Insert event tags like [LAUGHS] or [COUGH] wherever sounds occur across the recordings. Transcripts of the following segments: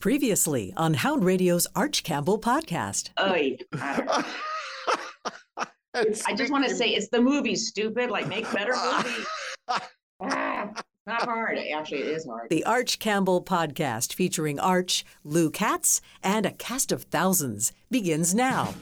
Previously on Hound Radio's Arch Campbell podcast. Oy. [LAUGHS] I I just want to say it's the movie, stupid. Like, make better movie. [LAUGHS] Ah, not hard. Actually, it is hard. The Arch Campbell podcast featuring Arch, Lou Katz, and a cast of thousands begins now.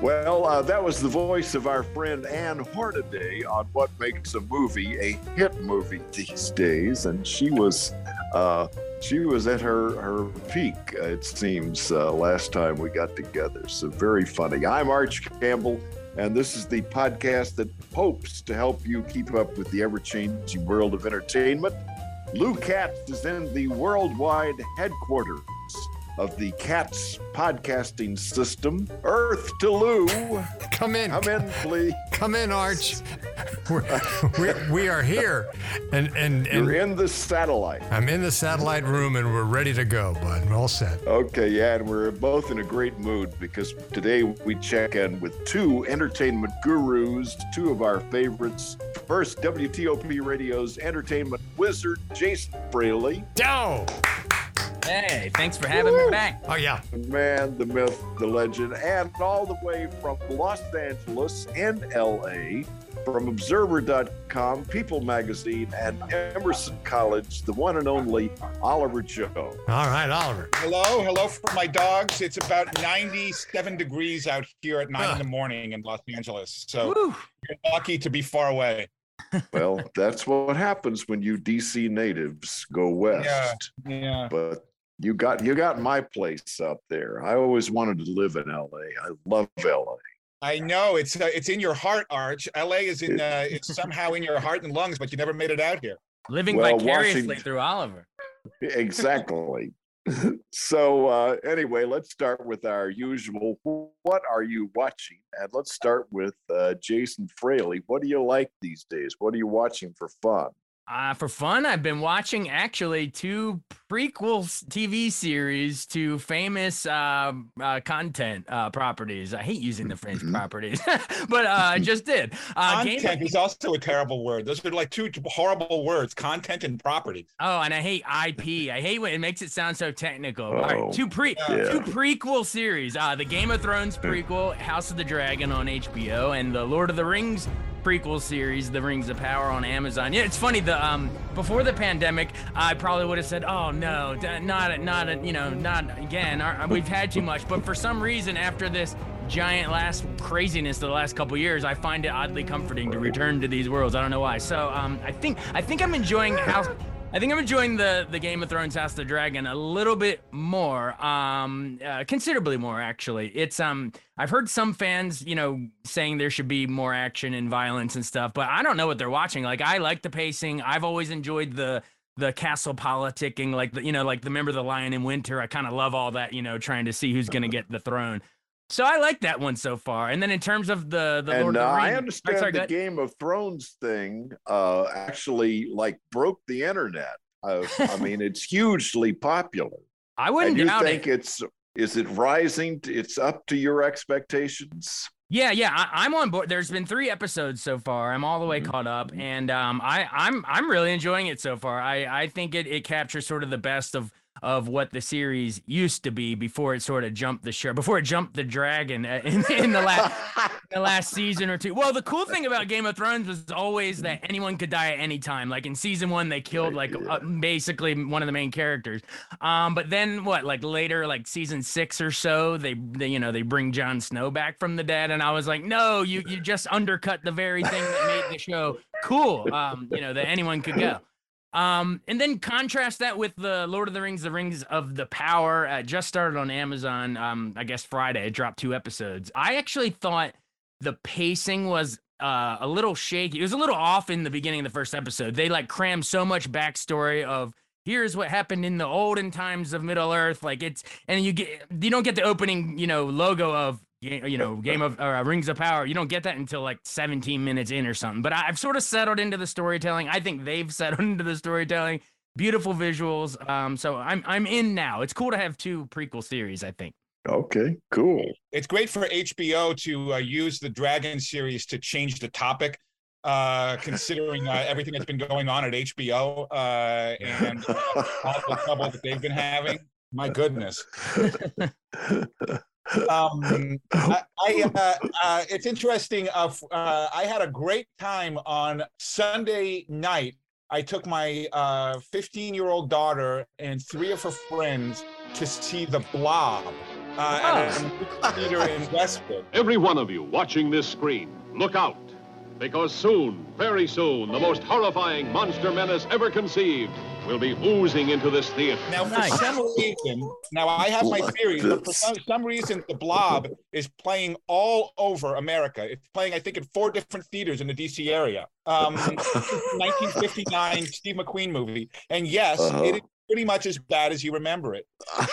Well, uh, that was the voice of our friend Ann Hornaday on what makes a movie a hit movie these days, and she was uh, she was at her her peak. It seems uh, last time we got together. So very funny. I'm Arch Campbell, and this is the podcast that hopes to help you keep up with the ever-changing world of entertainment. Lou Katz is in the worldwide headquarters of the CATS podcasting system. Earth to Lou. Come in. Come in, please. Come in, Arch. We're, we're, we are here. And, and, and You're in the satellite. I'm in the satellite room and we're ready to go, bud. We're all set. Okay, yeah, and we're both in a great mood because today we check in with two entertainment gurus, two of our favorites. First, WTOP Radio's entertainment wizard, Jason Fraley. Doe! Hey, thanks for having me back. Oh, yeah. The man, the myth, the legend, and all the way from Los Angeles and LA, from Observer.com, People Magazine, and Emerson College, the one and only Oliver Joe. All right, Oliver. Hello, hello from my dogs. It's about 97 degrees out here at nine Huh. in the morning in Los Angeles. So Woo. you're lucky to be far away. [LAUGHS] Well, that's what happens when you DC natives go west. Yeah. But you got you got my place up there. I always wanted to live in LA. I love LA. I know it's uh, it's in your heart, Arch. LA is in uh, it's somehow in your heart and lungs, but you never made it out here. Living Well, vicariously Washington- through Oliver. Exactly. [LAUGHS] so uh, anyway, let's start with our usual. What are you watching? And let's start with uh, Jason Fraley. What do you like these days? What are you watching for fun? Uh, for fun, I've been watching actually two prequel TV series to famous uh, uh, content uh, properties. I hate using the phrase Mhm. properties, [LAUGHS] but uh, I just did. Uh, Game- Content is also a terrible word. Those are like two horrible words: content and property. Oh, and I hate IP. I hate when it makes it sound so technical. All right, Oh, two pre yeah. two prequel series. Uh the Game of Thrones prequel, House of the Dragon on HBO, and the Lord of the Rings prequel series, The Rings of Power on Amazon. Yeah, it's funny. The um before the pandemic, I probably would have said, "Oh no, not not a you know, not again. Our, we've had too much." But for some reason, after this giant last craziness of the last couple years, I find it oddly comforting to return to these worlds. I don't know why. So um, I think I think I'm enjoying House. I think I'm enjoying the the Game of Thrones House of the Dragon a little bit more, um, uh, considerably more actually. It's um, I've heard some fans, you know, saying there should be more action and violence and stuff, but I don't know what they're watching. Like I like the pacing. I've always enjoyed the the castle politicking, like the you know, like the member of the Lion in Winter. I kind of love all that, you know, trying to see who's gonna get the throne. So I like that one so far. And then in terms of the the Lord and uh, of the Rings, I understand sorry, the. Game of Thrones thing uh, actually like broke the internet. Uh, I [LAUGHS] mean, it's hugely popular. I wouldn't and you think it. it's is it rising? To, it's up to your expectations. Yeah, yeah, I, I'm on board. There's been three episodes so far. I'm all the way Mhm. caught up, and um, I, I'm I'm really enjoying it so far. I, I think it, it captures sort of the best of of what the series used to be before it sort of jumped the shark, before it jumped the dragon uh, in, [LAUGHS] in the last the last season or two. Well, the cool thing about Game of Thrones was always that anyone could die at any time. Like in season one, they killed like uh, basically one of the main characters. Um, but then what? Like later, like season six or so, they, they you know they bring Jon Snow back from the dead, and I was like, no, you you just undercut the very thing that made the show cool. Um, you know that anyone could go. Um, and then contrast that with the Lord of the Rings, The Rings of the Power. Uh, just started on Amazon. Um, I guess Friday. It dropped two episodes. I actually thought the pacing was uh, a little shaky. It was a little off in the beginning of the first episode. They like crammed so much backstory of here's what happened in the olden times of Middle Earth. Like it's and you get you don't get the opening you know logo of ga- you know Game of or uh, Rings of Power. You don't get that until like 17 minutes in or something. But I've sort of settled into the storytelling. I think they've [LAUGHS] settled into the storytelling. Beautiful visuals. Um, so I'm I'm in now. It's cool to have two prequel series. I think. Okay, cool. It's great for HBO to uh, use the Dragon series to change the topic. uh, considering uh, everything that's been going on at HBO uh, and uh, all the trouble that they've been having. My goodness. [LAUGHS] [LAUGHS] Um, I, I [LAUGHS] uh, uh, it's interesting. Uh, uh, I had a great time on Sunday night. I took my 15 year old daughter and three of her friends to see The Blob uh, at a movie theater in Westwood. Every one of you watching this screen, look out. Because soon, very soon, the most horrifying monster menace ever conceived will be oozing into this theater. Now, for Nice. some reason, now I have my Like theories, but for some, some reason, The Blob is playing all over America. It's playing, I think, in four different theaters in the DC area. Um, [LAUGHS] 1959 Steve McQueen movie, and yes, Uh-huh. it is pretty much as bad as you remember it.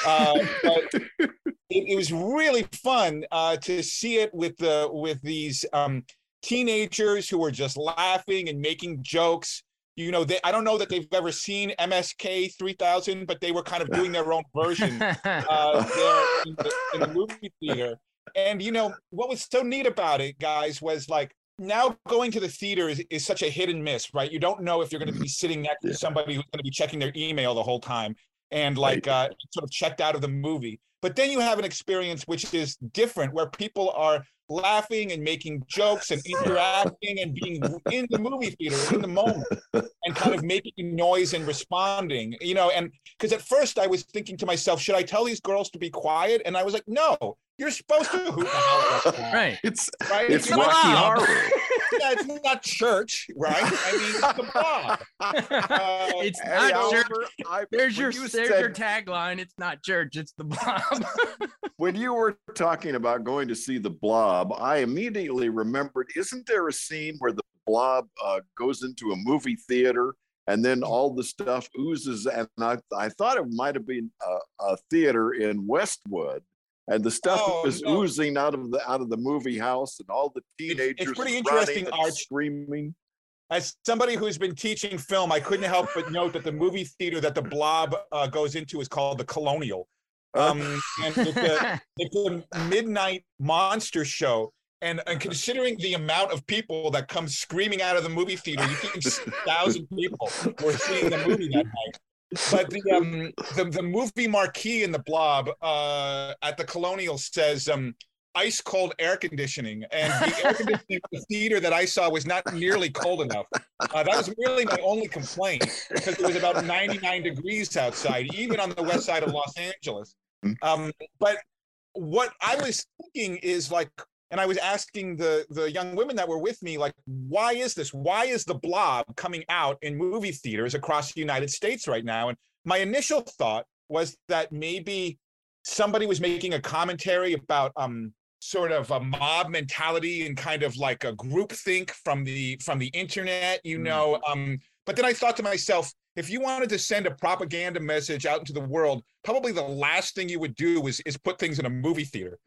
Uh, but [LAUGHS] it, it was really fun uh, to see it with the with these um, teenagers who were just laughing and making jokes. You know, they, I don't know that they've ever seen MST 3000, but they were kind of doing their own version [LAUGHS] uh, there in the, in the movie theater. And you know what was so neat about it, guys, was like now going to the theater is, is such a hit and miss, right? You don't know if you're going to be sitting next Yeah. to somebody who's going to be checking their email the whole time and like uh, sort of checked out of the movie. But then you have an experience which is different, where people are laughing and making jokes and [LAUGHS] interacting and being in the movie theater in the moment [LAUGHS] and kind of making noise and responding, you know. And because at first I was thinking to myself, should I tell these girls to be quiet? And I was like, no, you're supposed to hoot and holler at them, right. It's right? it's You're Rocky not- Horror. [LAUGHS] yeah, it's not church, right? I mean, it's the blob. [LAUGHS] Uh, it's Hey, not church. Oliver, I- There's your you there's your tagline. It's not church. It's the blob. [LAUGHS] when you were talking about going to see the blob, I immediately remembered isn't there a scene where the blob uh, goes into a movie theater and then all the stuff oozes? And I, I thought it might have been a, a theater in Westwood. And the stuff Oh, is no. oozing out of the out of the movie house, and all the teenagers it's teenagers pretty interesting, Arch. screaming. as somebody who's been teaching film, I couldn't help but note that the movie theater that the blob uh, goes into is called the Colonial. Um, and it's a, [LAUGHS] it's a midnight monster show. And, and considering the amount of people that come screaming out of the movie theater, you think [LAUGHS] 6,000 people were seeing the movie that night. But the, um, the the movie marquee in the blob uh, at the Colonial says um, ice cold air conditioning, and the air [LAUGHS] conditioning the theater that I saw was not nearly cold enough. Uh, that was really my only complaint because it was about 99 degrees outside, even on the west side of Los Angeles. Um, but what I was thinking is like, and I was asking the the young women that were with me, like, why is this? Why is the Blob coming out in movie theaters across the United States right now? And my initial thought was that maybe somebody was making a commentary about um sort of a mob mentality and kind of like a group think from the from the internet you Mm. know um but then i thought to myself if you wanted to send a propaganda message out into the world probably the last thing you would do is is put things in a movie theater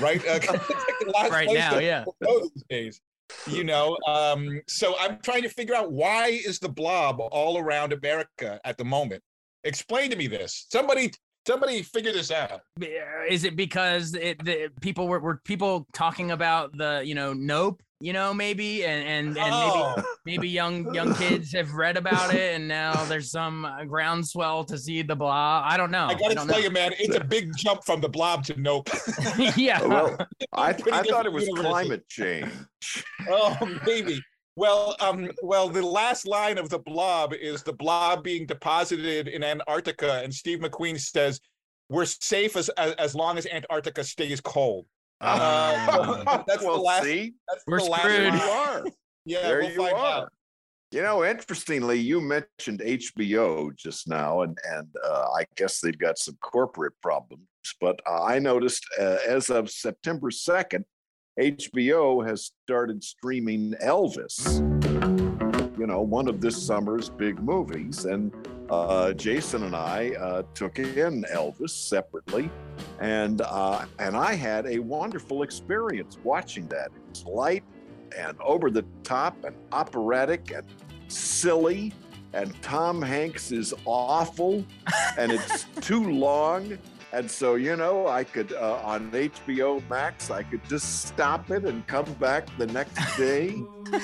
right? Uh, [LAUGHS] [LAUGHS] like the last Right now, yeah. these days you know? Um so i'm trying to figure out why is the blob all around america at the moment? Explain to me this. Somebody somebody figure this out. Uh, Is it because it the people were, were people talking about the you know nope you know maybe and and and maybe Oh. maybe young [LAUGHS] young kids have read about it and now there's some uh, groundswell to see the blah. I don't know. I gotta don't tell know. you, man, it's a big jump from the blob to nope. [LAUGHS] [LAUGHS] yeah. Well, I, Pretty I thought it was universes. climate change. oh, maybe. Well, um, well, the last line of the blob is the blob being deposited in Antarctica, and Steve McQueen says, "We're safe as as, as long as Antarctica stays cold." Uh, [LAUGHS] that's the well, last- see, That's We're the last screwed. there line. you are. [LAUGHS] Yeah, there we'll you find are. out. You know, interestingly, you mentioned HBO just now, and and uh, I guess they've got some corporate problems. But uh, I noticed uh, as of September second, HBO has started streaming Elvis. You know, one of this summer's big movies, and uh, Jason and I uh, took in Elvis separately, and uh, and I had a wonderful experience watching that. It was light and over the top and operatic and silly and Tom Hanks is awful [LAUGHS] and it's too long and so you know I could uh, on HBO Max I could just stop it and come back the next day [LAUGHS]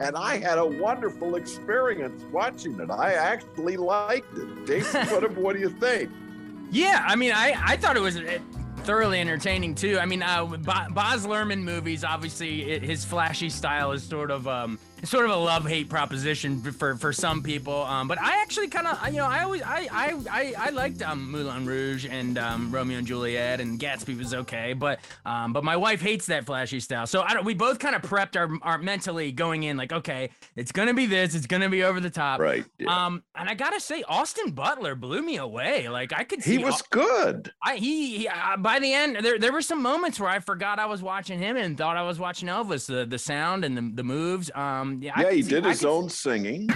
and I had a wonderful experience watching it. I actually liked it. Jason, [LAUGHS] what, what do you think? Yeah, I mean, I I thought it was uh, thoroughly entertaining too. I mean, uh, Bo- Baz Luhrmann movies, obviously, it, his flashy style is sort of um, sort of a love hate proposition for for some people. Um, but I actually kind of, you know, I always I I I, I liked um, Moulin Rouge and um, Romeo and Juliet and Gatsby was okay, but um, but my wife hates that flashy style. So I don't. We both kind of prepped our our mentally going in like, okay, it's gonna be this, it's gonna be over the top. Right. yeah. Um, and I gotta say, Austin Butler blew me away. Like I could see he was good. I he, he uh, by the end there there were some moments where I forgot I was watching him and thought I was watching Elvis. The the sound and the, the moves. Um yeah, Yeah, he see- did I his could- own singing.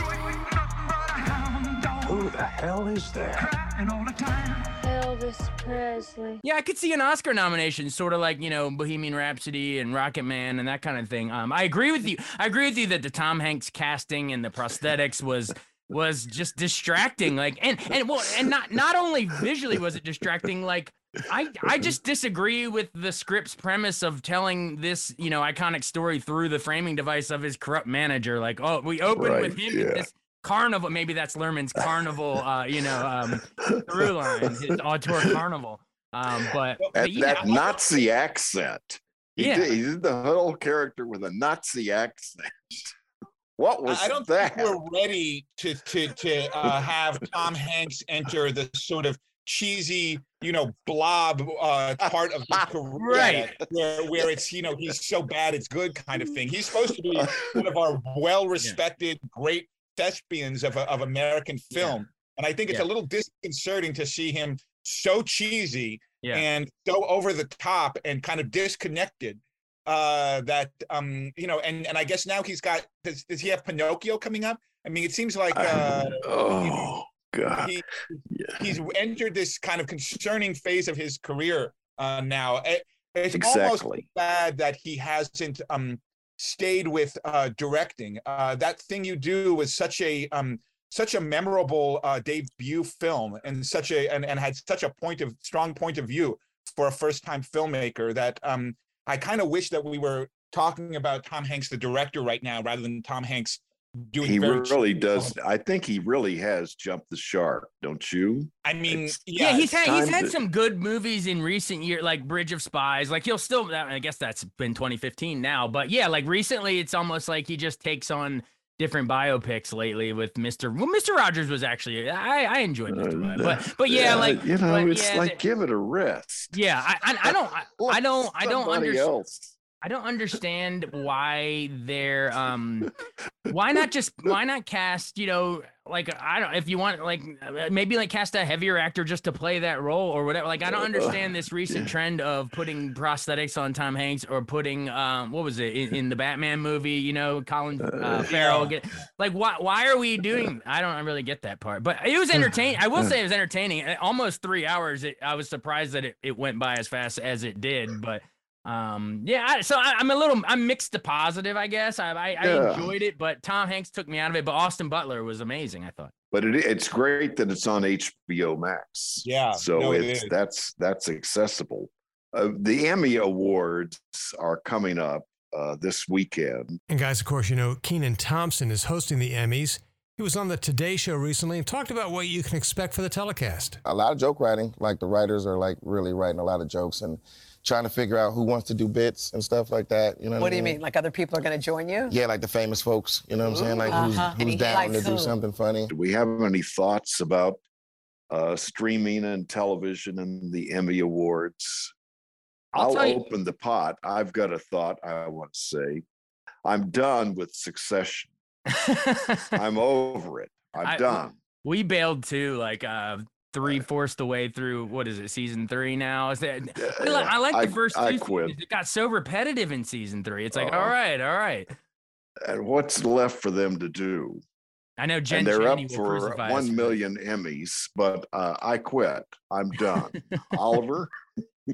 Who the hell is there? Elvis Presley. Yeah, I could see an Oscar nomination, sort of like you know Bohemian Rhapsody and Rocket Man and that kind of thing. Um, I agree with you. I agree with you that the Tom Hanks casting and the prosthetics was was just distracting. Like and and well and not not only visually was it distracting. Like I I just disagree with the script's premise of telling this you know iconic story through the framing device of his corrupt manager. Like oh we open Right, with him in yeah. this carnival. Maybe that's Luhrmann's carnival. Uh, you know um, [LAUGHS] through line, his auteur carnival. Um, but, That, but yeah, that Nazi accent. He, Yeah. did, he did the whole character with a Nazi accent. [LAUGHS] What was I I don't that? think we're ready to to to uh, have Tom Hanks enter the sort of cheesy, you know, blob uh, [LAUGHS] part of his career, Right. Where where it's you know he's so bad it's good kind of thing. He's supposed to be [LAUGHS] one of our well-respected, great thespians of of American film, and I think it's Yeah. a little disconcerting to see him so cheesy Yeah. and so over the top and kind of disconnected uh that um you know and and i guess now he's got does, does he have pinocchio coming up i mean it seems like uh oh God! he, Yeah. he's entered this kind of concerning phase of his career uh now It- it's almost Exactly. bad that he hasn't um stayed with uh directing uh that thing you do was such a um such a memorable uh debut film and such a and, and had such a point of strong point of view for a first time filmmaker that um I kind of wish that we were talking about Tom Hanks the director right now rather than Tom Hanks doing He really does. I think he really has jumped the shark, don't you? I mean It's- yeah, yeah, he's had he's had to- some good movies in recent years, like Bridge of Spies. Like he'll still, I guess that's been 2015 now, but yeah, like recently, it's almost like he just takes on different biopics lately with Mr. Well, Mr. Rogers was actually I I enjoyed Mr. Uh, Rogers, but but yeah, like you know, it's yeah, like the- give it a rest. yeah, I I, I don't I, I don't I don't understand. else. I don't understand why they're um [LAUGHS] why not just why not cast you know like I don't if you want like uh, maybe like cast a heavier actor just to play that role or whatever. Like I don't understand this recent trend of putting prosthetics on Tom Hanks or putting um what was it in, in the Batman movie you know Colin uh, Farrell get like why why are we doing I don't really get that part but it was entertaining I will say it was entertaining. Uh, almost three hours it, I was surprised that it, it went by as fast as it did but um yeah I, so I, i'm a little i'm mixed to positive i guess i I, I enjoyed it but tom hanks took me out of it but austin butler was amazing i thought But it, it's great that it's on HBO Max. Yeah, So no, it's is. that's that's accessible. Uh, the Emmy Awards are coming up uh, this weekend. And guys, of course, you know, Kenan Thompson is hosting the Emmys. He was on the Today Show recently and talked about what you can expect for the telecast. a lot of joke writing. Like the writers are like really writing a lot of jokes and trying to figure out who wants to do bits and stuff like that. You know what, What I do you mean? Like other people are going to join you? Yeah, like the famous folks. You know what I'm saying? Like who's, Uh-huh. who's Any- down like to do something funny. Do we have any thoughts about uh, streaming and television and the Emmy Awards? I'll I'll, tell you- open the pot. I've got a thought I want to say. I'm done with Succession. [LAUGHS] I'm over it. I'm I- done. we bailed too like uh three fourths the way through what is it season three now is that I like, I like the first I two quit. it got so repetitive in season three it's like Oh. all right all right And what's left for them to do? i know jen and they're up Chaney will for crucify us for- million Emmys, but uh, I quit. I'm done. [LAUGHS] Oliver,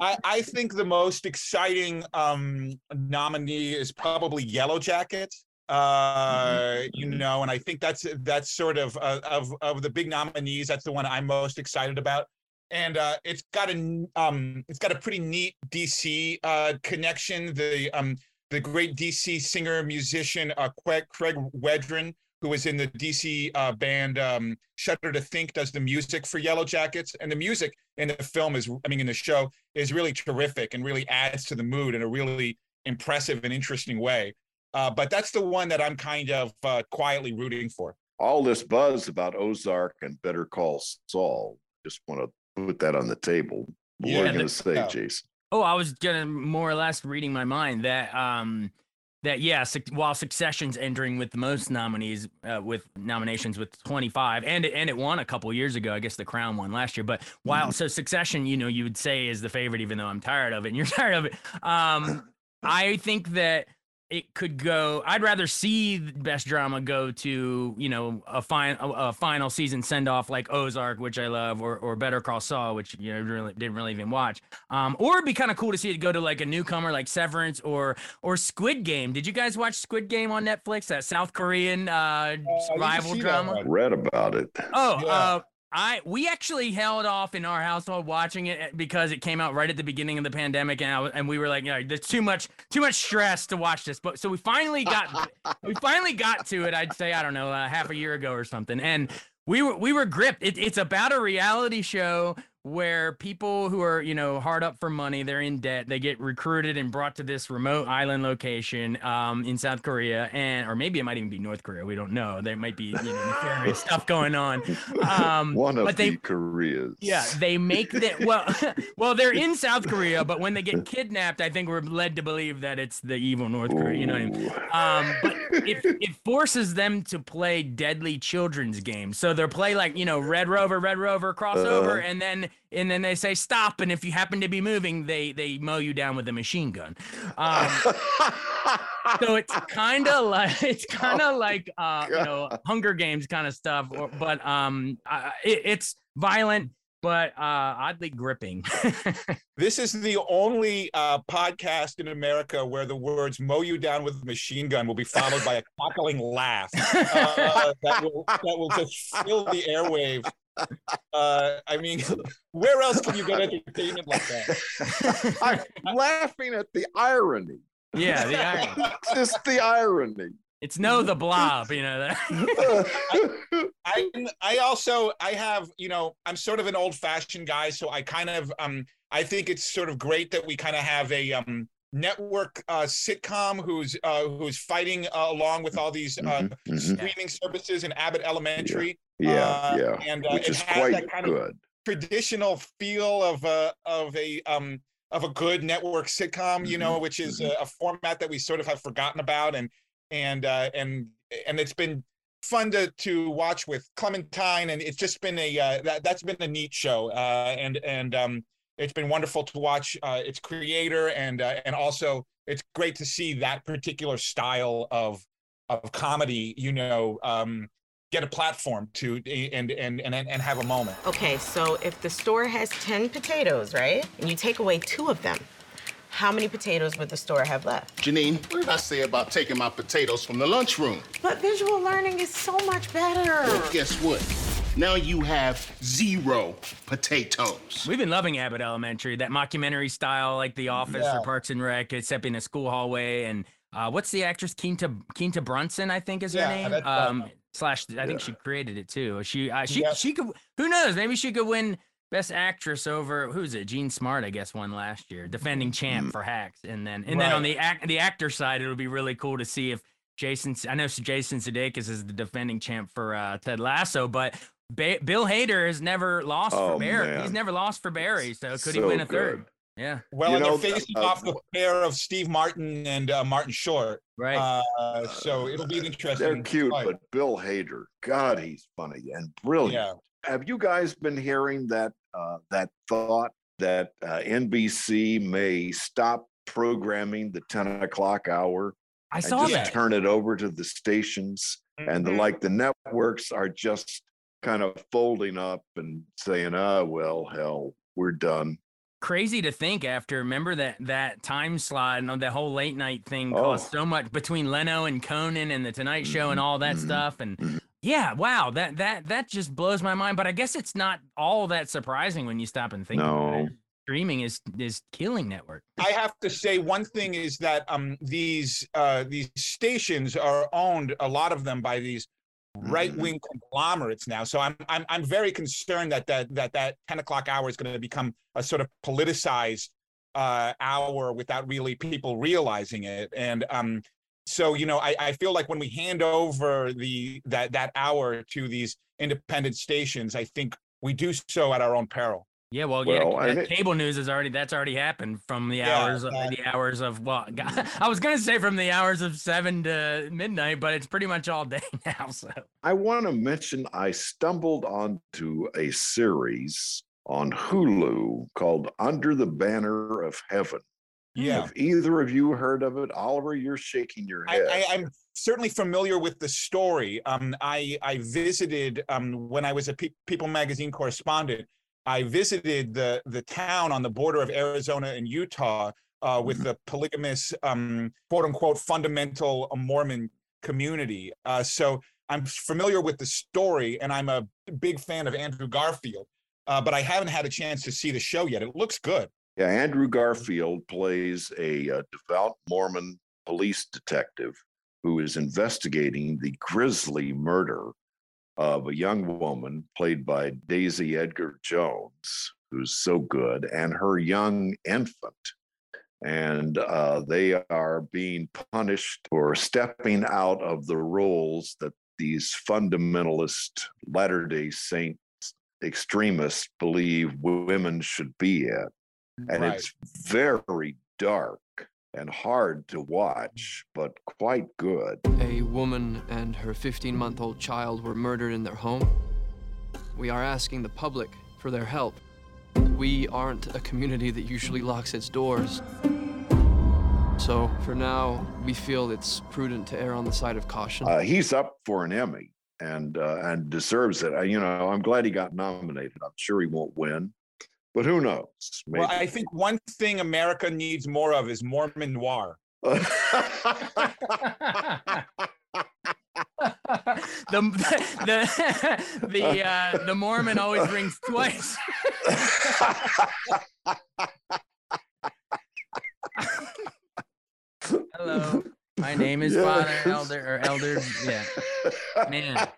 I, I think the most exciting um, nominee is probably Yellowjacket. Uh, you Mhm. know, and I think that's that's sort of uh, of of the big nominees. That's the one I'm most excited about, and uh, it's got a um, it's got a pretty neat DC uh, connection. The um, the great DC singer musician uh, Craig, Craig Wedren, who was in the DC uh, band um, Shudder to Think, does the music for Yellowjackets, and the music in the film is, I mean, in the show is really terrific and really adds to the mood in a really impressive and interesting way. Uh, but that's the one that I'm kind of uh, quietly rooting for. All this buzz about Ozark and Better Call Saul. Just want to put that on the table. What Yeah, are you going to say, yeah. Jason? Oh, I was gonna more or less reading my mind that um that yeah, Suc- while Succession's entering with the most nominees uh, with nominations with 25 and it, and it won a couple years ago. I guess the Crown won last year, but while so Succession, you know, you would say is the favorite even though I'm tired of it and you're [LAUGHS] tired of it. Um I think that it could go i'd rather see the best drama go to you know a fine a, a final season send off like ozark which i love or, or better call saul which you know really didn't really even watch um or it'd be kind of cool to see it go to like a newcomer like severance or or squid game did you guys watch squid game on netflix that south korean uh rival see that drama one. Read about it. Oh, Yeah. uh, I we actually held off in our household watching it eh, because it came out right at the beginning of the pandemic, and I, and we were like, you know, there's too much too much stress to watch this. But so we finally got [LAUGHS] we finally got to it. I'd say I don't know uh, half a year ago or something, and we were we were gripped. It, it's about a reality show where people who are you know hard up for money, they're in debt, they get recruited and brought to this remote island location um, in South Korea, and or maybe it might even be North Korea. We don't know. There might be you know nefarious [LAUGHS] stuff going on. Um, One of but the they Koreas. yeah, they make that well [LAUGHS] well they're in South Korea, but when they get kidnapped, I think we're led to believe that it's the evil North Korea. You know what I mean? Um, but it, it forces them to play deadly children's games. So they'll play like you know Red Rover, Red Rover crossover, Uh-huh. and then and then they say stop, and if you happen to be moving, they they mow you down with a machine gun. Um, so it's kind of [LAUGHS] like it's kind of like uh you know Hunger Games kind of stuff, or, but um uh, it, it's violent but uh oddly gripping. [LAUGHS] This is the only uh, podcast in America where the words "mow you down with a machine gun" will be followed by a cackling laugh uh, that will that will just fill the airwaves. Uh, I mean, where else can you get entertainment like that? I'm laughing at the irony. yeah, the irony. [LAUGHS] Just the irony. It's no the blob, you know that. [LAUGHS] I I also I have you know I'm sort of an old fashioned guy, so I kind of um I think it's sort of great that we kind of have a um network uh, sitcom who's uh, who's fighting uh, along with all these uh, Mhm, mhm. streaming services and Abbott Elementary. Yeah, Uh, yeah. and, uh, Which it is has quite that kind of- good. Traditional feel of a of a um of a good network sitcom, you know, which is a, a format that we sort of have forgotten about, and and uh, and and it's been fun to to watch with Clementine, and it's just been a uh, that that's been a neat show, uh, and and um, it's been wonderful to watch uh, its creator, and uh, and also it's great to see that particular style of of comedy, you know, um, get a platform to and and and and have a moment. Okay, so if the store has 10 potatoes, right? And you take away two of them, how many potatoes would the store have left? Janine, what did I say about taking my potatoes from the lunchroom? But visual learning is so much better. Well, guess what? Now you have zero potatoes. We've been loving Abbott Elementary, that mockumentary style, like The Office Yeah. or Parks and Rec, except in a school hallway. And uh, what's the actress Quinta Quinta Brunson? I think is her Yeah, name. that's, Um, slash, I think she created it too. She uh, she Yeah. she could. Who knows? Maybe she could win Best Actress over who's it? Jean Smart, I guess, won last year, defending champ for Hacks. And then and then on the act the actor side, it would be really cool to see if Jason. I know Jason Sudeikis is the defending champ for uh, Ted Lasso, but. Ba- Bill Hader has never lost Oh, for Barry. man. He's never lost for Barry, so could he win a third? good. Yeah, Well, You and know, they're facing uh, off the pair of Steve Martin and uh, Martin Short. right. Uh, so it'll be an interesting. They're cute, fight. but Bill Hader, God, he's funny and brilliant. yeah, Have you guys been hearing that uh, that thought that uh, NBC may stop programming the 10 o'clock hour I saw just that. turn it over to the stations and the Mhm. like the networks are just kind of folding up and saying, ah, well, hell, we're done. Crazy to think after. Remember that that time slot and that whole late night thing Oh. caused so much between Leno and Conan and the Tonight Show and all that Mhm. stuff. And Mhm. yeah, wow, that that that just blows my mind. But I guess it's not all that surprising when you stop and think about No, it. streaming is is killing network. I have to say one thing is that um these uh these stations are owned a lot of them by these right wing conglomerates now. So I'm I'm I'm very concerned that that that that 10 o'clock hour is going to become a sort of politicized uh hour without really people realizing it. And um so you know I, I feel like when we hand over the that that hour to these independent stations, I think we do so at our own peril. Yeah, well, Well, I yeah, think- cable news is already that's already happened from the Yeah, hours of that- the hours of well, [LAUGHS] I was gonna say from the hours of seven to midnight, but it's pretty much all day [LAUGHS] now. So I want to mention I stumbled onto a series on Hulu called Under the Banner of Heaven. Yeah. Have either of you heard of it? Oliver, you're shaking your I, head. I, I'm certainly familiar with the story. Um, I I visited um, when I was a Pe- People magazine correspondent. I visited the the town on the border of Arizona and Utah uh, with the polygamous, um, quote unquote, fundamental Mormon community. Uh, so I'm familiar with the story, and I'm a big fan of Andrew Garfield. Uh, but I haven't had a chance to see the show yet. It looks good. Yeah, Andrew Garfield plays a, uh devout Mormon police detective who is investigating the grisly murder of a young woman played by Daisy Edgar Jones, who's so good, and her young infant. And uh, they are being punished for stepping out of the roles that these fundamentalist Latter day Saint extremists believe women should be in and Right. it's very dark and hard to watch, but quite good. A woman and her 15 month old child were murdered in their home. We are asking the public for their help. We aren't a community that usually locks its doors. So, for now, we feel it's prudent to err on the side of caution. Uh, he's up for an Emmy and uh, and deserves it. Uh, you know, I'm glad he got nominated. I'm sure he won't win, but who knows? Maybe. Well, I think one thing America needs more of is Mormon noir. [LAUGHS] [LAUGHS] the the the uh, the Mormon always rings twice. [LAUGHS] Hello, my name is Father Elder or Elder. Yeah, man.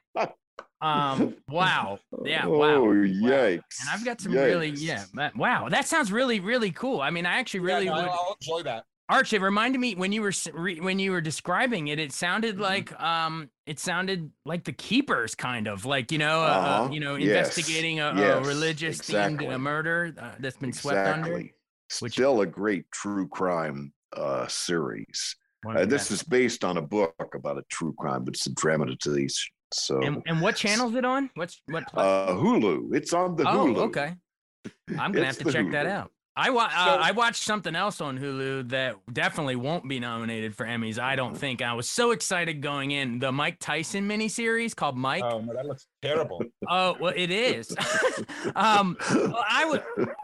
Um. Wow. Yeah. Wow. Oh, wow. yikes! And I've got some really, yeah. Wow, that sounds really, really cool. I mean, I actually really yeah, no, would. I'll, I'll enjoy that. Arch, it reminded me when you were re, when you were describing it. It sounded Mm-hmm. like um, it sounded like the keepers, kind of like you know, uh, uh, Uh-huh. you know, Yes. investigating a, a Yes, religious exactly. themed uh, murder uh, that's been swept under. exactly. which- Still a great true crime uh, series. Uh, this is based on a book about a true crime, but it's a dramatization. So And, and what channel is it on? What's what? uh, Hulu. It's on the oh, Hulu. okay. I'm gonna It's have to check that out. I wa- uh, I watched something else on Hulu that definitely won't be nominated for Emmys. I don't think. I was so excited going in the Mike Tyson miniseries called Mike. Oh that looks terrible. Oh well, it is. [LAUGHS] um, well, I would,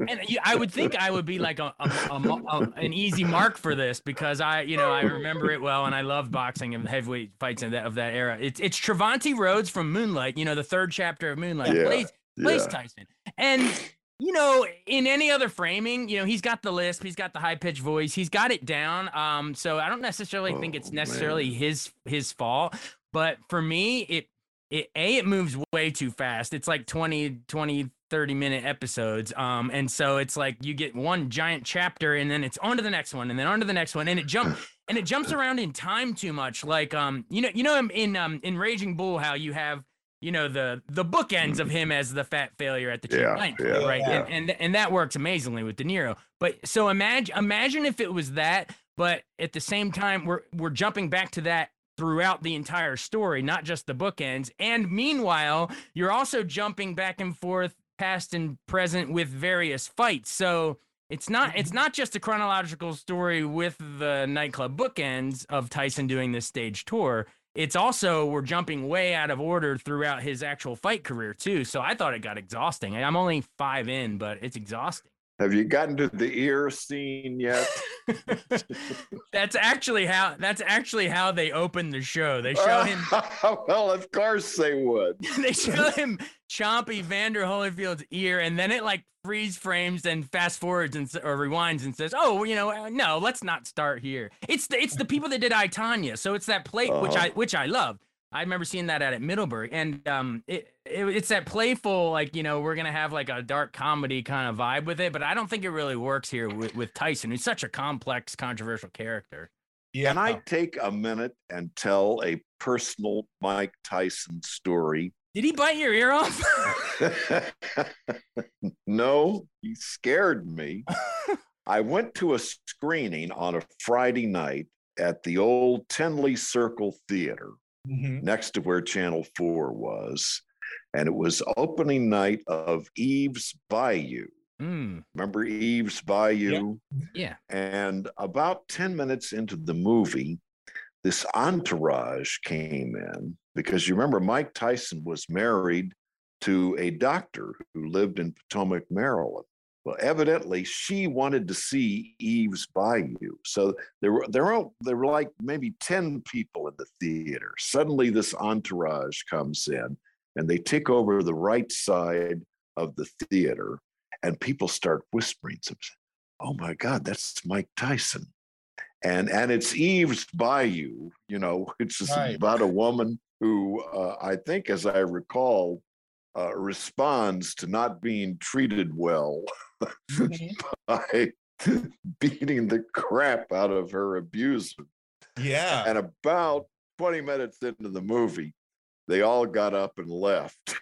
and I would think I would be like a, a, a a- an easy mark for this because I, you know, I remember it well, and I love boxing and heavyweight fights of that of that era. It's it's Trevante Rhodes from Moonlight, you know, the third chapter of Moonlight Yeah, plays plays yeah. Tyson, and you know, in any other framing, you know, he's got the lisp, he's got the high pitched voice, he's got it down. Um, so I don't necessarily think it's Oh, necessarily man. his his fault, but for me, it it a it moves way too fast it's like 20 20 30 minute episodes um and so it's like you get one giant chapter and then it's on to the next one and then on to the next one and it jump and it jumps around in time too much like um you know you know in- in um in raging bull how you have you know the the bookends of mm. him as the fat failure at the cheap Yeah, yeah, right yeah. and, and and that works amazingly with de niro but so imagine imagine if it was that but at the same time we're we're jumping back to that throughout the entire story, not just the bookends. And meanwhile, you're also jumping back and forth, past and present, with various fights. So it's not it's not just a chronological story with the nightclub bookends of Tyson doing this stage tour. It's also we're jumping way out of order throughout his actual fight career too. So I thought it got exhausting. I'm only five in, but it's exhausting. Have you gotten to the ear scene yet? [LAUGHS] [LAUGHS] that's actually how that's actually how they open the show. They show him [LAUGHS] well, of course they would. they show him Chompy Evander Holyfield's ear, and then it like freeze frames and fast forwards and or rewinds and says, "Oh, you know, uh, no, let's not start here." It's the it's the people that did I Tonya, so it's that plate which Uh-huh. I which I love. I remember seeing that at, at Middleburg, and um, it, it it's that playful like you know we're gonna have like a dark comedy kind of vibe with it, but I don't think it really works here with, with Tyson, who's such a complex, controversial character. Yeah. Can I take a minute and tell a personal Mike Tyson story? Did he bite your ear off? [LAUGHS] no, he scared me. [LAUGHS] I went to a screening on a Friday night at the old Tenley Circle Theater Mhm. next to where Channel 4 was. And it was opening night of Eve's Bayou. Hmm. Remember Eve's Bayou? Yeah. And about 10 minutes into the movie, this entourage came in because you remember Mike Tyson was married to a doctor who lived in Potomac, Maryland. Well, evidently she wanted to see Eve's Bayou. So there were there were there were like maybe 10 people in the theater. Suddenly this entourage comes in and they take over the right side of the theater and people start whispering something oh my god that's mike tyson and and it's eve's bayou you know [LAUGHS] it's is Right. about a woman who uh, i think as i recall uh, responds to not being treated well [LAUGHS] by [LAUGHS] beating the crap out of her abuser. Yeah. and about 20 minutes into the movie they all got up and left.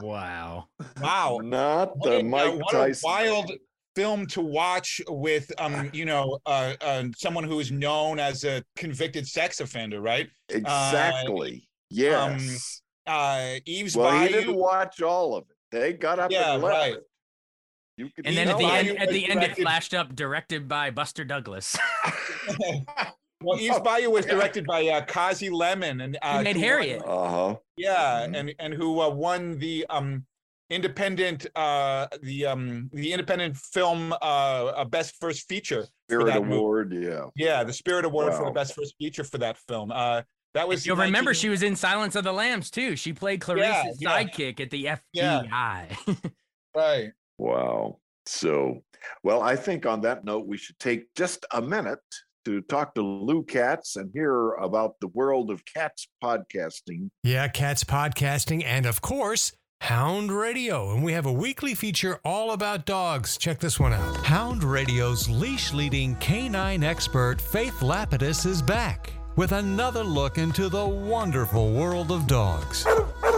Wow. Wow. not What the a- uh, mike what tyson. a wild film to watch with um you know uh, uh someone who is known as a convicted sex offender right? Exactly. Yes uh eve's well bayou he didn't watch all of it they got up Yeah, and left right. you could And then at the Bayou end, at the end, it flashed up, directed by Buster Douglas. [LAUGHS] [LAUGHS] well eve's bayou was [LAUGHS] directed by uh Kasi Lemmons and uh He made who Harriet. uh-huh yeah Mhm. and and who uh, won the um independent uh the um the independent film uh, uh best first feature for spirit that movie. award yeah yeah the spirit award for the best first feature for that film uh that was You'll remember she was in Silence of the Lambs too. She played Clarice's yeah. sidekick at the FBI. Yeah. [LAUGHS] right wow so well i think on that note we should take just a minute to talk to lou katz and hear about the world of cats podcasting Yeah, Cats Podcasting, and of course, Hound Radio. And we have a weekly feature all about dogs. Check this one out. Hound Radio's leash leading canine expert, Faith Lapidus, is back with another look into the wonderful world of dogs.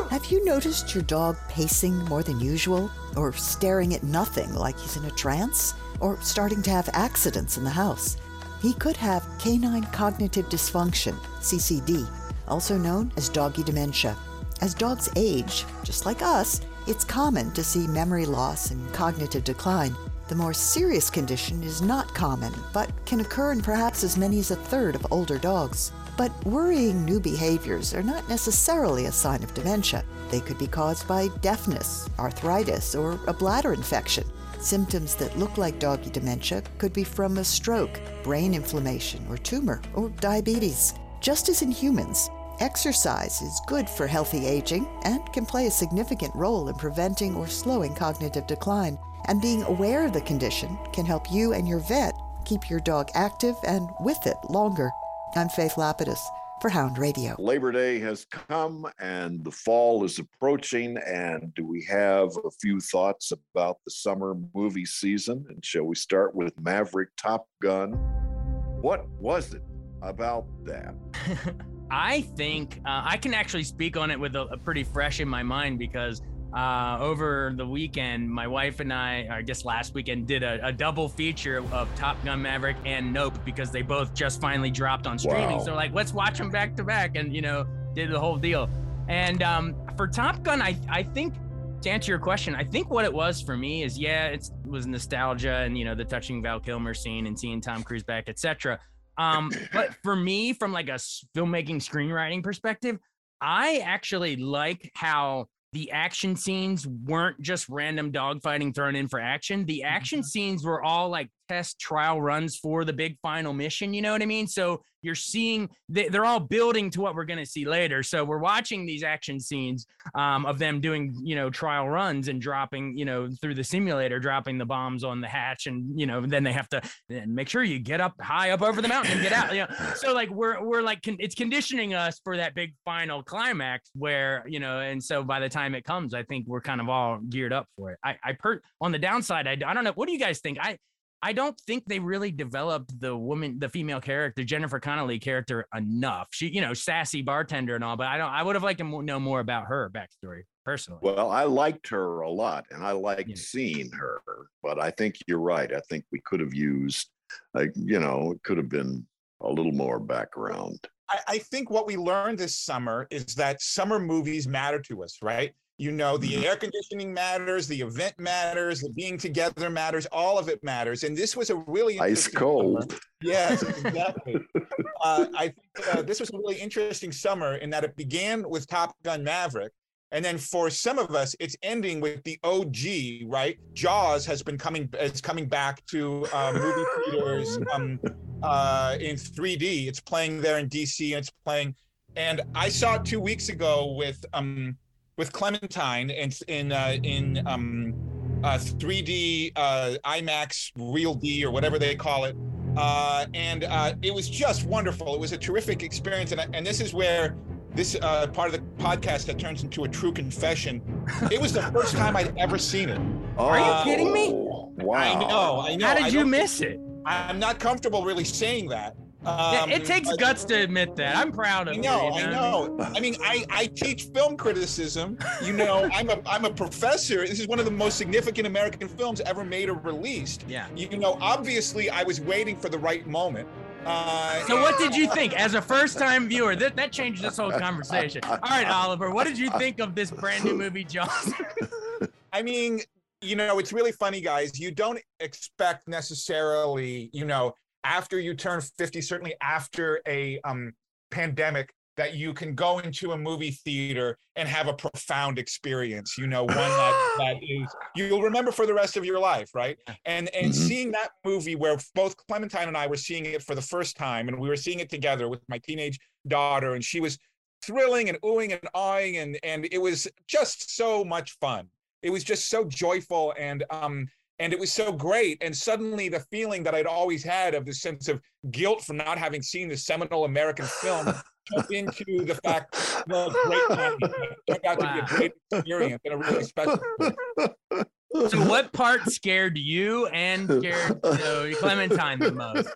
Have you noticed your dog pacing more than usual? Or staring at nothing like he's in a trance? Or starting to have accidents in the house? He could have canine cognitive dysfunction, CCD, also known as doggy dementia. As dogs age, just like us, it's common to see memory loss and cognitive decline. The more serious condition is not common, but can occur in perhaps as many as a third of older dogs. But worrying new behaviors are not necessarily a sign of dementia. They could be caused by deafness, arthritis, or a bladder infection. Symptoms that look like doggy dementia could be from a stroke, brain inflammation, or tumor, or diabetes. Just as in humans, exercise is good for healthy aging and can play a significant role in preventing or slowing cognitive decline. And being aware of the condition can help you and your vet keep your dog active and with it longer. I'm Faith Lapidus for Hound Radio. Labor Day has come and the fall is approaching. And do we have a few thoughts about the summer movie season? And shall we start with Maverick Top Gun? What was it about that? [LAUGHS] I think uh, I can actually speak on it with a, a pretty fresh in my mind because uh, over the weekend, my wife and I, I guess last weekend, did a, a double feature of Top Gun Maverick and Nope because they both just finally dropped on streaming. Wow. So like, let's watch them back to back, and you know, did the whole deal. And um, for Top Gun, I I think to answer your question, I think what it was for me is yeah, it's, it was nostalgia and you know the touching Val Kilmer scene and seeing Tom Cruise back, etc. Um, [CLEARS THROAT] but for me, from like a filmmaking screenwriting perspective, I actually like how the action scenes weren't just random dogfighting thrown in for action. The action mm-hmm. scenes were all like test trial runs for the big final mission. You know what I mean? So you're seeing they, are all building to what we're going to see later. So we're watching these action scenes um, of them doing, you know, trial runs and dropping, you know, through the simulator, dropping the bombs on the hatch, and you know, then they have to make sure you get up high up over the mountain and get out. You know, so like we're we're like con- it's conditioning us for that big final climax where you know, and so by the time it comes, I think we're kind of all geared up for it. I I per on the downside, I I don't know. What do you guys think? I I don't think they really developed the woman, the female character, Jennifer Connelly character enough. She, you know, sassy bartender and all, but I don't. I would have liked to know more about her backstory personally. Well, I liked her a lot, and I liked yeah. seeing her. But I think you're right. I think we could have used, like, you know, it could have been a little more background. I, I think what we learned this summer is that summer movies matter to us, right? You know, the air conditioning matters, the event matters, the being together matters, all of it matters. And this was a really ice cold. Summer. Yes, [LAUGHS] exactly. uh, I think uh, this was a really interesting summer in that it began with Top Gun Maverick. And then for some of us, it's ending with the OG, right? Jaws has been coming is coming back to uh, movie theaters um, uh, in 3D. It's playing there in DC and it's playing. And I saw it two weeks ago with um, with Clementine in in uh, in um, uh, 3D uh, IMAX Real D or whatever they call it, uh, and uh, it was just wonderful. It was a terrific experience, and and this is where this uh, part of the podcast that turns into a true confession. It was the first time I'd ever seen it. Oh, Are you kidding me? Wow! I know. I know. How did you miss it? I'm not comfortable really saying that. Um, yeah, it takes guts to admit that. I'm proud of I know, you. you know? I know. I mean, I, I teach film criticism. You know, [LAUGHS] I'm a I'm a professor. This is one of the most significant American films ever made or released. Yeah. You know, obviously, I was waiting for the right moment. Uh, so, what did you think as a first-time viewer? That that changed this whole conversation. All right, Oliver, what did you think of this brand new movie, Jaws? [LAUGHS] I mean, you know, it's really funny, guys. You don't expect necessarily, you know, after you turn 50, certainly after a um, pandemic, that you can go into a movie theater and have a profound experience you know one that, [GASPS] that is you'll remember for the rest of your life right? And and mm-hmm. seeing that movie where both clementine and i were seeing it for the first time and we were seeing it together with my teenage daughter and she was thrilling and oohing and awing and and it was just so much fun. It was just so joyful and um and it was so great. And suddenly the feeling that i'd always had of this sense of guilt for not having seen the seminal american film [LAUGHS] turned into the fact well great time turned out wow. to be a great experience and a really special so what part scared you and scared you know, clementine the most?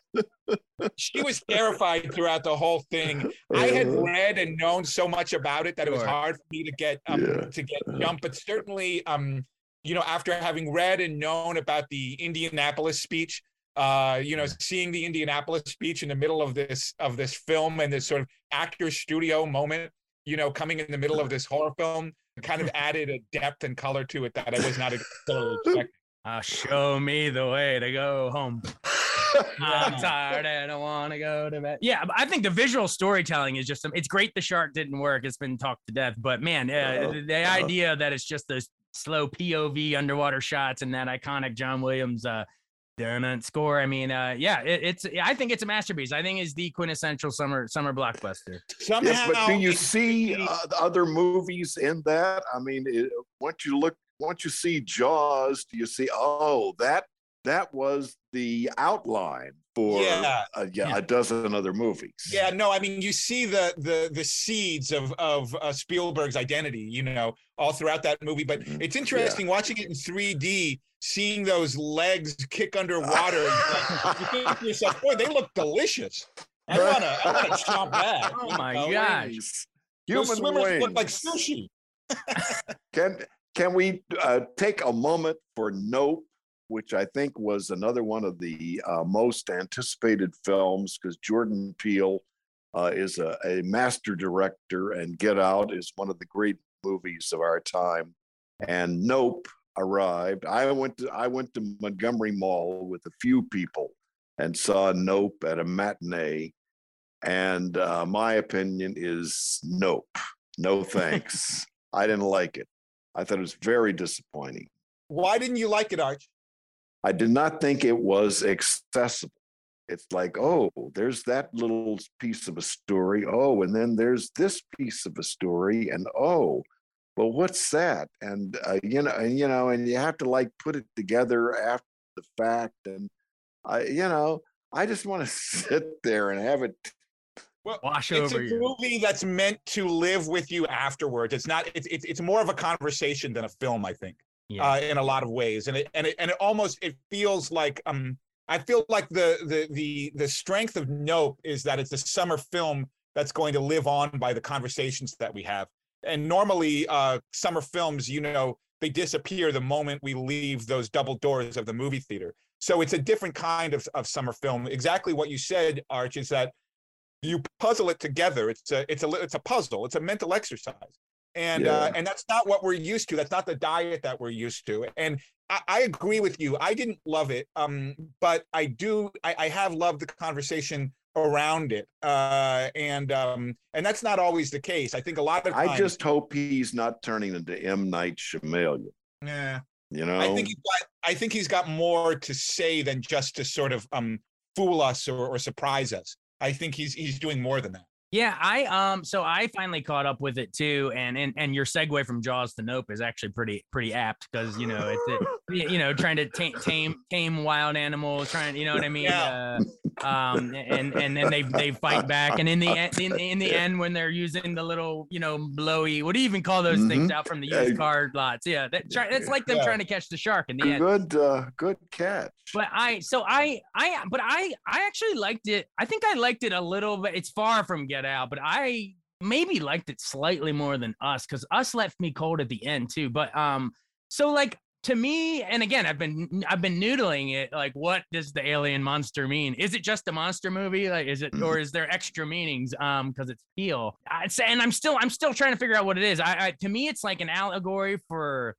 She was terrified throughout the whole thing. I had read and known so much about it that it was hard for me to get um, yeah. to get jump but certainly um you know, after having read and known about the Indianapolis speech, uh, you know, seeing the Indianapolis speech in the middle of this of this film and this sort of actor studio moment, you know, coming in the middle of this horror film, kind of added a depth and color to it that I was not necessarily [LAUGHS] expecting. Uh, show me the way to go home. [LAUGHS] I'm tired and I want to go to bed. Yeah, I think the visual storytelling is just it's great. The shark didn't work; it's been talked to death. But man, uh, the, the idea that it's just this slow POV underwater shots and that iconic John Williams uh score. I mean, uh, yeah, it, it's. I think it's a masterpiece. I think it's the quintessential summer summer blockbuster. Somehow, yes, but do you see uh, other movies in that? I mean, it, once you look, once you see Jaws, do you see? Oh, that that was the outline for yeah. Uh, yeah, yeah, a dozen other movies. Yeah, no, I mean you see the the the seeds of of uh, Spielberg's identity, you know, all throughout that movie. But mm-hmm. it's interesting yeah. watching it in 3D, seeing those legs kick underwater. [LAUGHS] you think to yourself, boy, they look delicious. I wanna I wanna chomp that. Oh my know? gosh, Human those swimmers wings. look like sushi. [LAUGHS] [LAUGHS] can can we uh, take a moment for Nope? which I think was another one of the uh, most anticipated films because Jordan Peele uh, is a, a, master director, and Get Out is one of the great movies of our time. And Nope arrived. I went to I went to Montgomery Mall with a few people and saw Nope at a matinee. And uh, my opinion is Nope. No [LAUGHS] thanks. I didn't like it. I thought it was very disappointing. Why didn't you like it, Arch? I did not think it was accessible. It's like, oh, there's that little piece of a story. Oh, and then there's this piece of a story, and oh, well, what's that? And uh, you know, and you know, and you have to like put it together after the fact. And I, you know, I just want to [LAUGHS] sit there and have it well, wash it's over a you. movie that's meant to live with you afterwards. It's not. It's it's, it's more of a conversation than a film, I think, Yeah. uh, in a lot of ways. And it and it and it almost it feels like um I feel like the the the the strength of Nope is that it's a summer film that's going to live on by the conversations that we have. And normally, uh, summer films, you know, they disappear the moment we leave those double doors of the movie theater. So it's a different kind of, of summer film. Exactly what you said, Arch, is that you puzzle it together. It's a it's a it's a puzzle. It's a mental exercise, and uh, and that's not what we're used to. That's not the diet that we're used to. And I, I agree with you. I didn't love it, um, but I do. I, I have loved the conversation around it, uh, and um, and that's not always the case. I think a lot of times, I just hope he's not turning into M Night Shyamalan. yeah. You know, I think he's got. I think he's got more to say than just to sort of um fool us or, or surprise us. I think he's he's doing more than that. Yeah, I um so I finally caught up with it too, and and and your segue from Jaws to Nope is actually pretty pretty apt because you know it's it, [LAUGHS] you know trying to tame tame tame wild animals, trying you know what I mean. Yeah. Uh, um and and then they they fight back, and in the end in, in the end when they're using the little you know blowy what do you even call those things Mhm. out from the used Yeah. car lots? Yeah, that try, it's like them Yeah. trying to catch the shark in the end. good, uh, good catch. But I, so I, I, but I, I actually liked it. I think I liked it a little bit. It's far from Out, but I maybe liked it slightly more than Us because Us left me cold at the end too. But um, so like to me, and again, I've been I've been noodling it. Like, what does the alien monster mean? Is it just a monster movie? Like, is it, or is there extra meanings? Um, because it's Peele. I'd say, and I'm still I'm still trying to figure out what it is. I, I to me, it's like an allegory for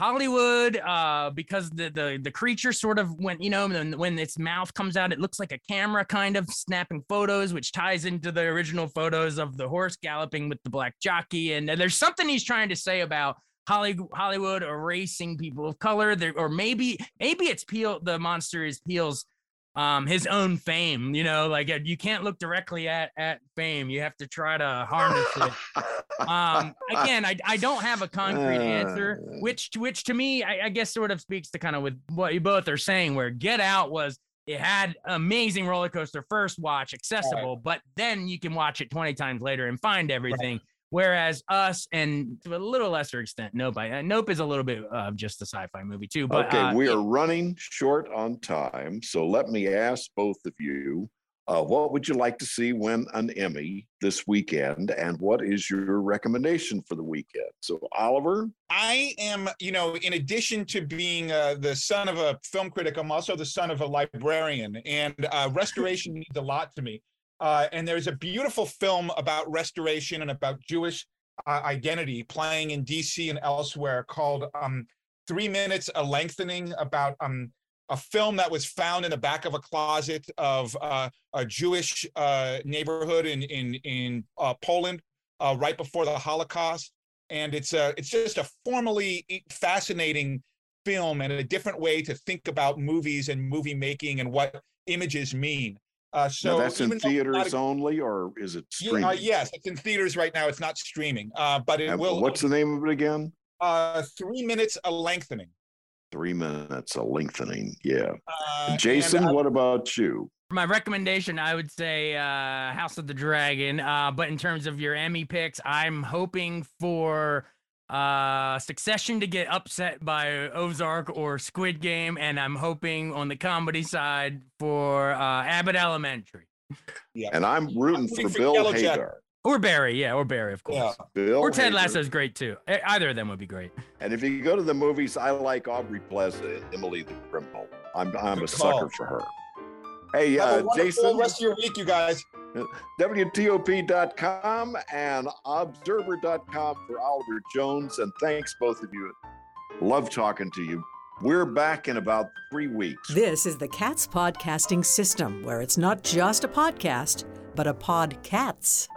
Hollywood, uh, because the the the creature sort of went, you know when, when its mouth comes out, it looks like a camera kind of snapping photos, which ties into the original photos of the horse galloping with the black jockey. And there's something he's trying to say about Holly, Hollywood erasing people of color, there, or maybe maybe it's Peele. The monster is Peele's um his own fame you know like uh, you can't look directly at at fame. You have to try to harness it. Um again I, I don't have a concrete answer Uh. which which to me I, I guess sort of speaks to kind of with what you both are saying where get out was it had amazing roller coaster first watch accessible but then you can watch it 20 times later and find everything whereas us and to a little lesser extent nope I, uh, nope is a little bit of just a sci-fi movie too but okay, uh, we yeah. are running short on time, so let me ask both of you: uh, What would you like to see win an Emmy this weekend, and what is your recommendation for the weekend? So, Oliver, I am, you know, in addition to being uh, the son of a film critic, I'm also the son of a librarian, and uh, restoration means a lot to me. Uh, and there's a beautiful film about restoration and about Jewish uh, identity playing in DC and elsewhere called um, Three Minutes a Lengthening about um, a film that was found in the back of a closet of uh, a Jewish uh, neighborhood in, in, in uh, Poland uh, right before the Holocaust and it's a it's just a formally fascinating film and a different way to think about movies and movie making and what images mean. Uh, so now that's in even though it's not theaters a- only, or is it streaming? uh, yes, it's in theaters right now. It's not streaming, uh, but it And will. What's the name of it again? uh, three minutes a lengthening? Three minutes, a lengthening. Yeah. Uh, Jason, and, uh, what about you? my recommendation i would say uh house of the dragon uh but in terms of your emmy picks i'm hoping for uh succession to get upset by ozark or squid game and i'm hoping on the comedy side for uh abbott elementary yeah. And I'm rooting for rooting for Bill Yellow Jacket. Hader. or barry yeah or barry of course Bill or ted lasso is great too either of them would be great And if you go to the movies, I like Aubrey Plaza and Emily the Criminal. I'm I'm a Good sucker for her. Hey, Have uh, wonderful Jason, rest of your week, you guys. WTOP.com and Observer.com for Oliver Jones. And thanks, both of you. Love talking to you. We're back in about three weeks. This is the Cats Podcasting System, where it's not just a podcast, but a podcats.